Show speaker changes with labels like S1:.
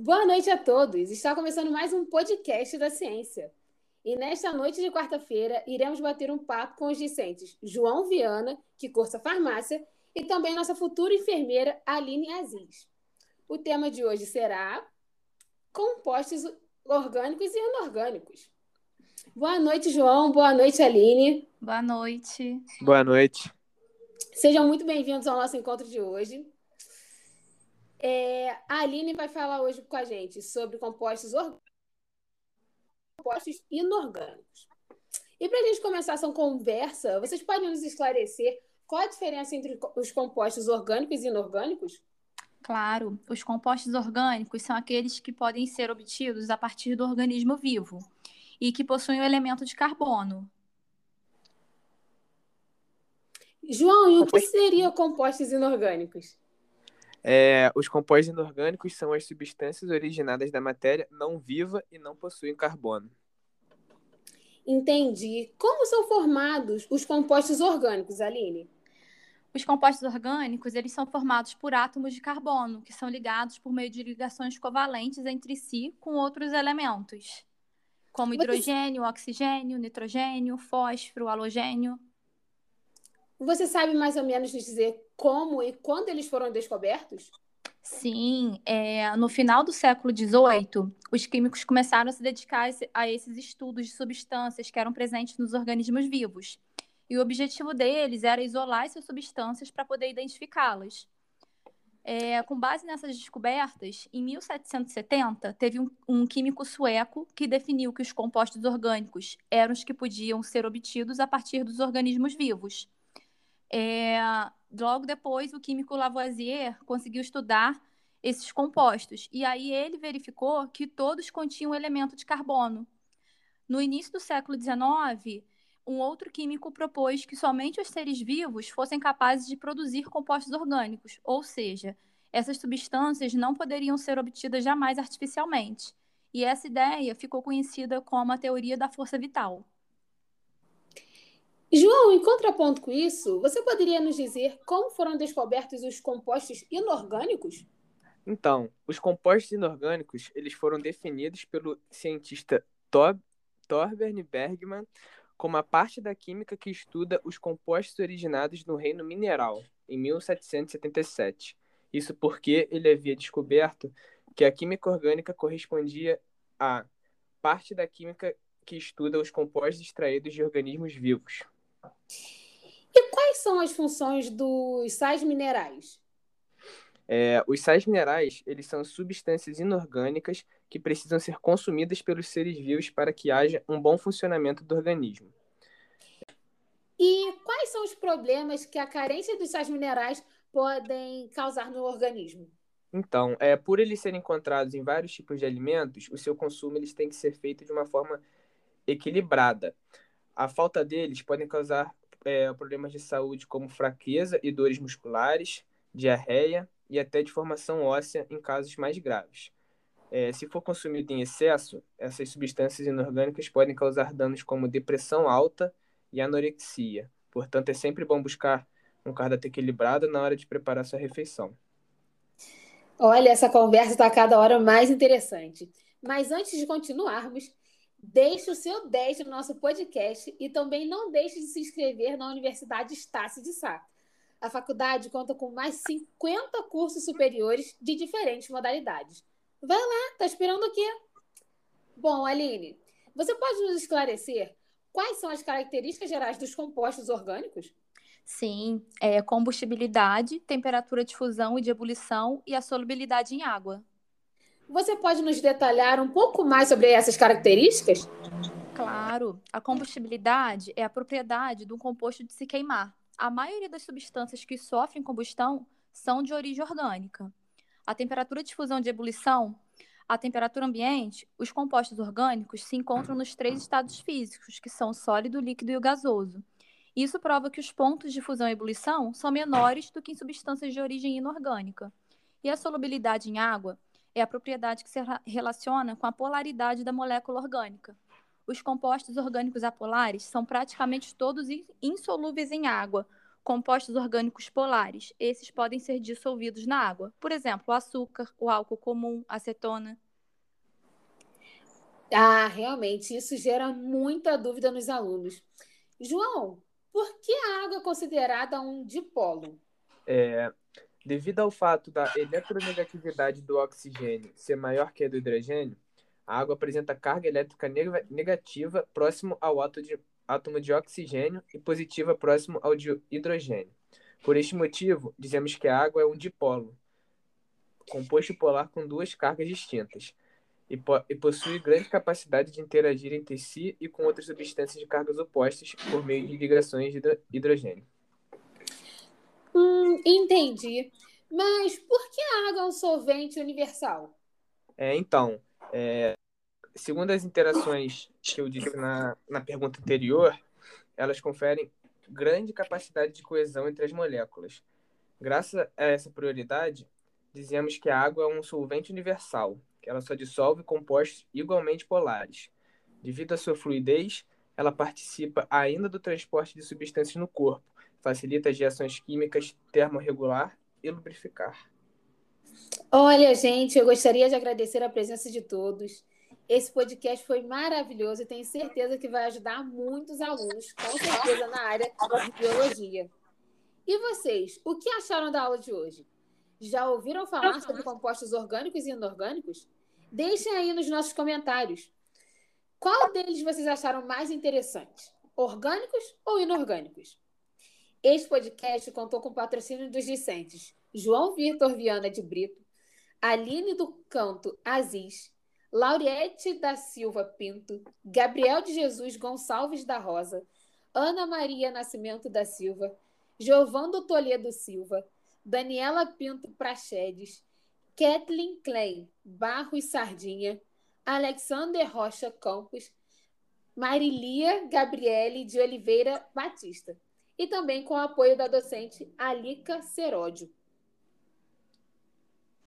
S1: Boa noite a todos. Está começando mais um podcast da ciência. E nesta noite de quarta-feira, iremos bater um papo com os discentes João Viana, que cursa farmácia, e também nossa futura enfermeira Aline Aziz. O tema de hoje será compostos orgânicos e inorgânicos. Boa noite, João. Boa noite, Aline.
S2: Boa noite.
S3: Boa noite.
S1: Sejam muito bem-vindos ao nosso encontro de hoje. É, a Aline vai falar hoje com a gente sobre compostos orgânicos compostos inorgânicos. E para a gente começar essa conversa, vocês podem nos esclarecer qual a diferença entre os compostos orgânicos e inorgânicos?
S2: Claro, os compostos orgânicos são aqueles que podem ser obtidos a partir do organismo vivo e que possuem o elemento de carbono.
S1: João, e o que seriam compostos inorgânicos?
S3: É, os compostos inorgânicos são as substâncias originadas da matéria não viva e não possuem carbono.
S1: Entendi. Como são formados os compostos orgânicos, Aline?
S2: Os compostos orgânicos, eles são formados por átomos de carbono, que são ligados por meio de ligações covalentes entre si com outros elementos, como hidrogênio, oxigênio, nitrogênio, fósforo, halogênio.
S1: Você sabe mais ou menos dizer como e quando eles foram descobertos?
S2: Sim, é, no final do século XVIII, os químicos começaram a se dedicar a esses estudos de substâncias que eram presentes nos organismos vivos. E o objetivo deles era isolar essas substâncias para poder identificá-las. É, com base nessas descobertas, em 1770, teve um, um, químico sueco que definiu que os compostos orgânicos eram os que podiam ser obtidos a partir dos organismos vivos. É, logo depois, o químico Lavoisier conseguiu estudar esses compostos. E aí ele verificou que todos continham elemento de carbono. No início do século XIX, um outro químico propôs que somente os seres vivos fossem capazes de produzir compostos orgânicos, ou seja, essas substâncias não poderiam ser obtidas jamais artificialmente. E essa ideia ficou conhecida como a teoria da força vital.
S1: João, em contraponto com isso, você poderia nos dizer como foram descobertos os compostos inorgânicos?
S3: Então, os compostos inorgânicos eles foram definidos pelo cientista Tor Torbern Bergman como a parte da química que estuda os compostos originados no reino mineral, em 1777. Isso porque ele havia descoberto que a química orgânica correspondia à parte da química que estuda os compostos extraídos de organismos vivos.
S1: E quais são as funções dos sais minerais?
S3: É, os sais minerais, eles são substâncias inorgânicas que precisam ser consumidas pelos seres vivos para que haja um bom funcionamento do organismo.
S1: E quais são os problemas que a carência dos sais minerais podem causar no organismo?
S3: Então, é, por eles serem encontrados em vários tipos de alimentos, o seu consumo eles tem que ser feito de uma forma equilibrada. A falta deles podem causar é, problemas de saúde como fraqueza e dores musculares, diarreia e até deformação óssea em casos mais graves. É, se for consumido em excesso, essas substâncias inorgânicas podem causar danos como depressão alta e anorexia. Portanto, é sempre bom buscar um cardápio equilibrado na hora de preparar sua refeição.
S1: Olha, essa conversa está cada hora mais interessante. Mas antes de continuarmos, Deixe o seu 10 no nosso podcast e também não deixe de se inscrever na Universidade Estácio de Sá. A faculdade conta com mais 50 cursos superiores de diferentes modalidades. Vai lá, tá esperando o quê? Bom, Aline, você pode nos esclarecer quais são as características gerais dos compostos orgânicos?
S2: Sim, é combustibilidade, temperatura de fusão e de ebulição e a solubilidade em água.
S1: Você pode nos detalhar um pouco mais sobre essas características?
S2: Claro. A combustibilidade é a propriedade de um composto de se queimar. A maioria das substâncias que sofrem combustão são de origem orgânica. A temperatura de fusão de ebulição, a temperatura ambiente, os compostos orgânicos se encontram nos três estados físicos, que são sólido, líquido e o gasoso. Isso prova que os pontos de fusão e ebulição são menores do que em substâncias de origem inorgânica. E a solubilidade em água é a propriedade que se relaciona com a polaridade da molécula orgânica. Os compostos orgânicos apolares são praticamente todos insolúveis em água, compostos orgânicos polares. Esses podem ser dissolvidos na água. Por exemplo, o açúcar, o álcool comum, acetona.
S1: Ah, realmente, isso gera muita dúvida nos alunos. João, por que a água é considerada um dipolo?
S3: É, devido ao fato da eletronegatividade do oxigênio ser maior que a do hidrogênio, a água apresenta carga elétrica negativa próximo ao átomo de, oxigênio e positiva próximo ao de hidrogênio. Por este motivo, dizemos que a água é um dipolo, composto polar com duas cargas distintas, e, po e possui grande capacidade de interagir entre si e com outras substâncias de cargas opostas por meio de ligações de hidrogênio.
S1: Hum, entendi. Mas por que a água é um solvente universal?
S3: É, então, é, segundo as interações que eu disse na, na pergunta anterior, elas conferem grande capacidade de coesão entre as moléculas. Graças a essa prioridade, dizemos que a água é um solvente universal, que ela só dissolve compostos igualmente polares. Devido à sua fluidez, ela participa ainda do transporte de substâncias no corpo, facilita as reações químicas termorregular e lubrificar.
S1: Olha, gente, eu gostaria de agradecer a presença de todos. Esse podcast foi maravilhoso e tenho certeza que vai ajudar muitos alunos, com certeza na área de biologia. E vocês, o que acharam da aula de hoje? Já ouviram falar sobre compostos orgânicos e inorgânicos? Deixem aí nos nossos comentários. Qual deles vocês acharam mais interessante? Orgânicos ou inorgânicos? Este podcast contou com o patrocínio dos discentes João Vitor Viana de Brito, Aline do Canto Aziz, Lauriette da Silva Pinto, Gabriel de Jesus Gonçalves da Rosa, Ana Maria Nascimento da Silva, Giovando Toledo Silva, Daniela Pinto Prachedes, Kathleen Klein Barros Sardinha, Alexander Rocha Campos, Marilia Gabriele de Oliveira Batista, e também com o apoio da docente Alica Seródio.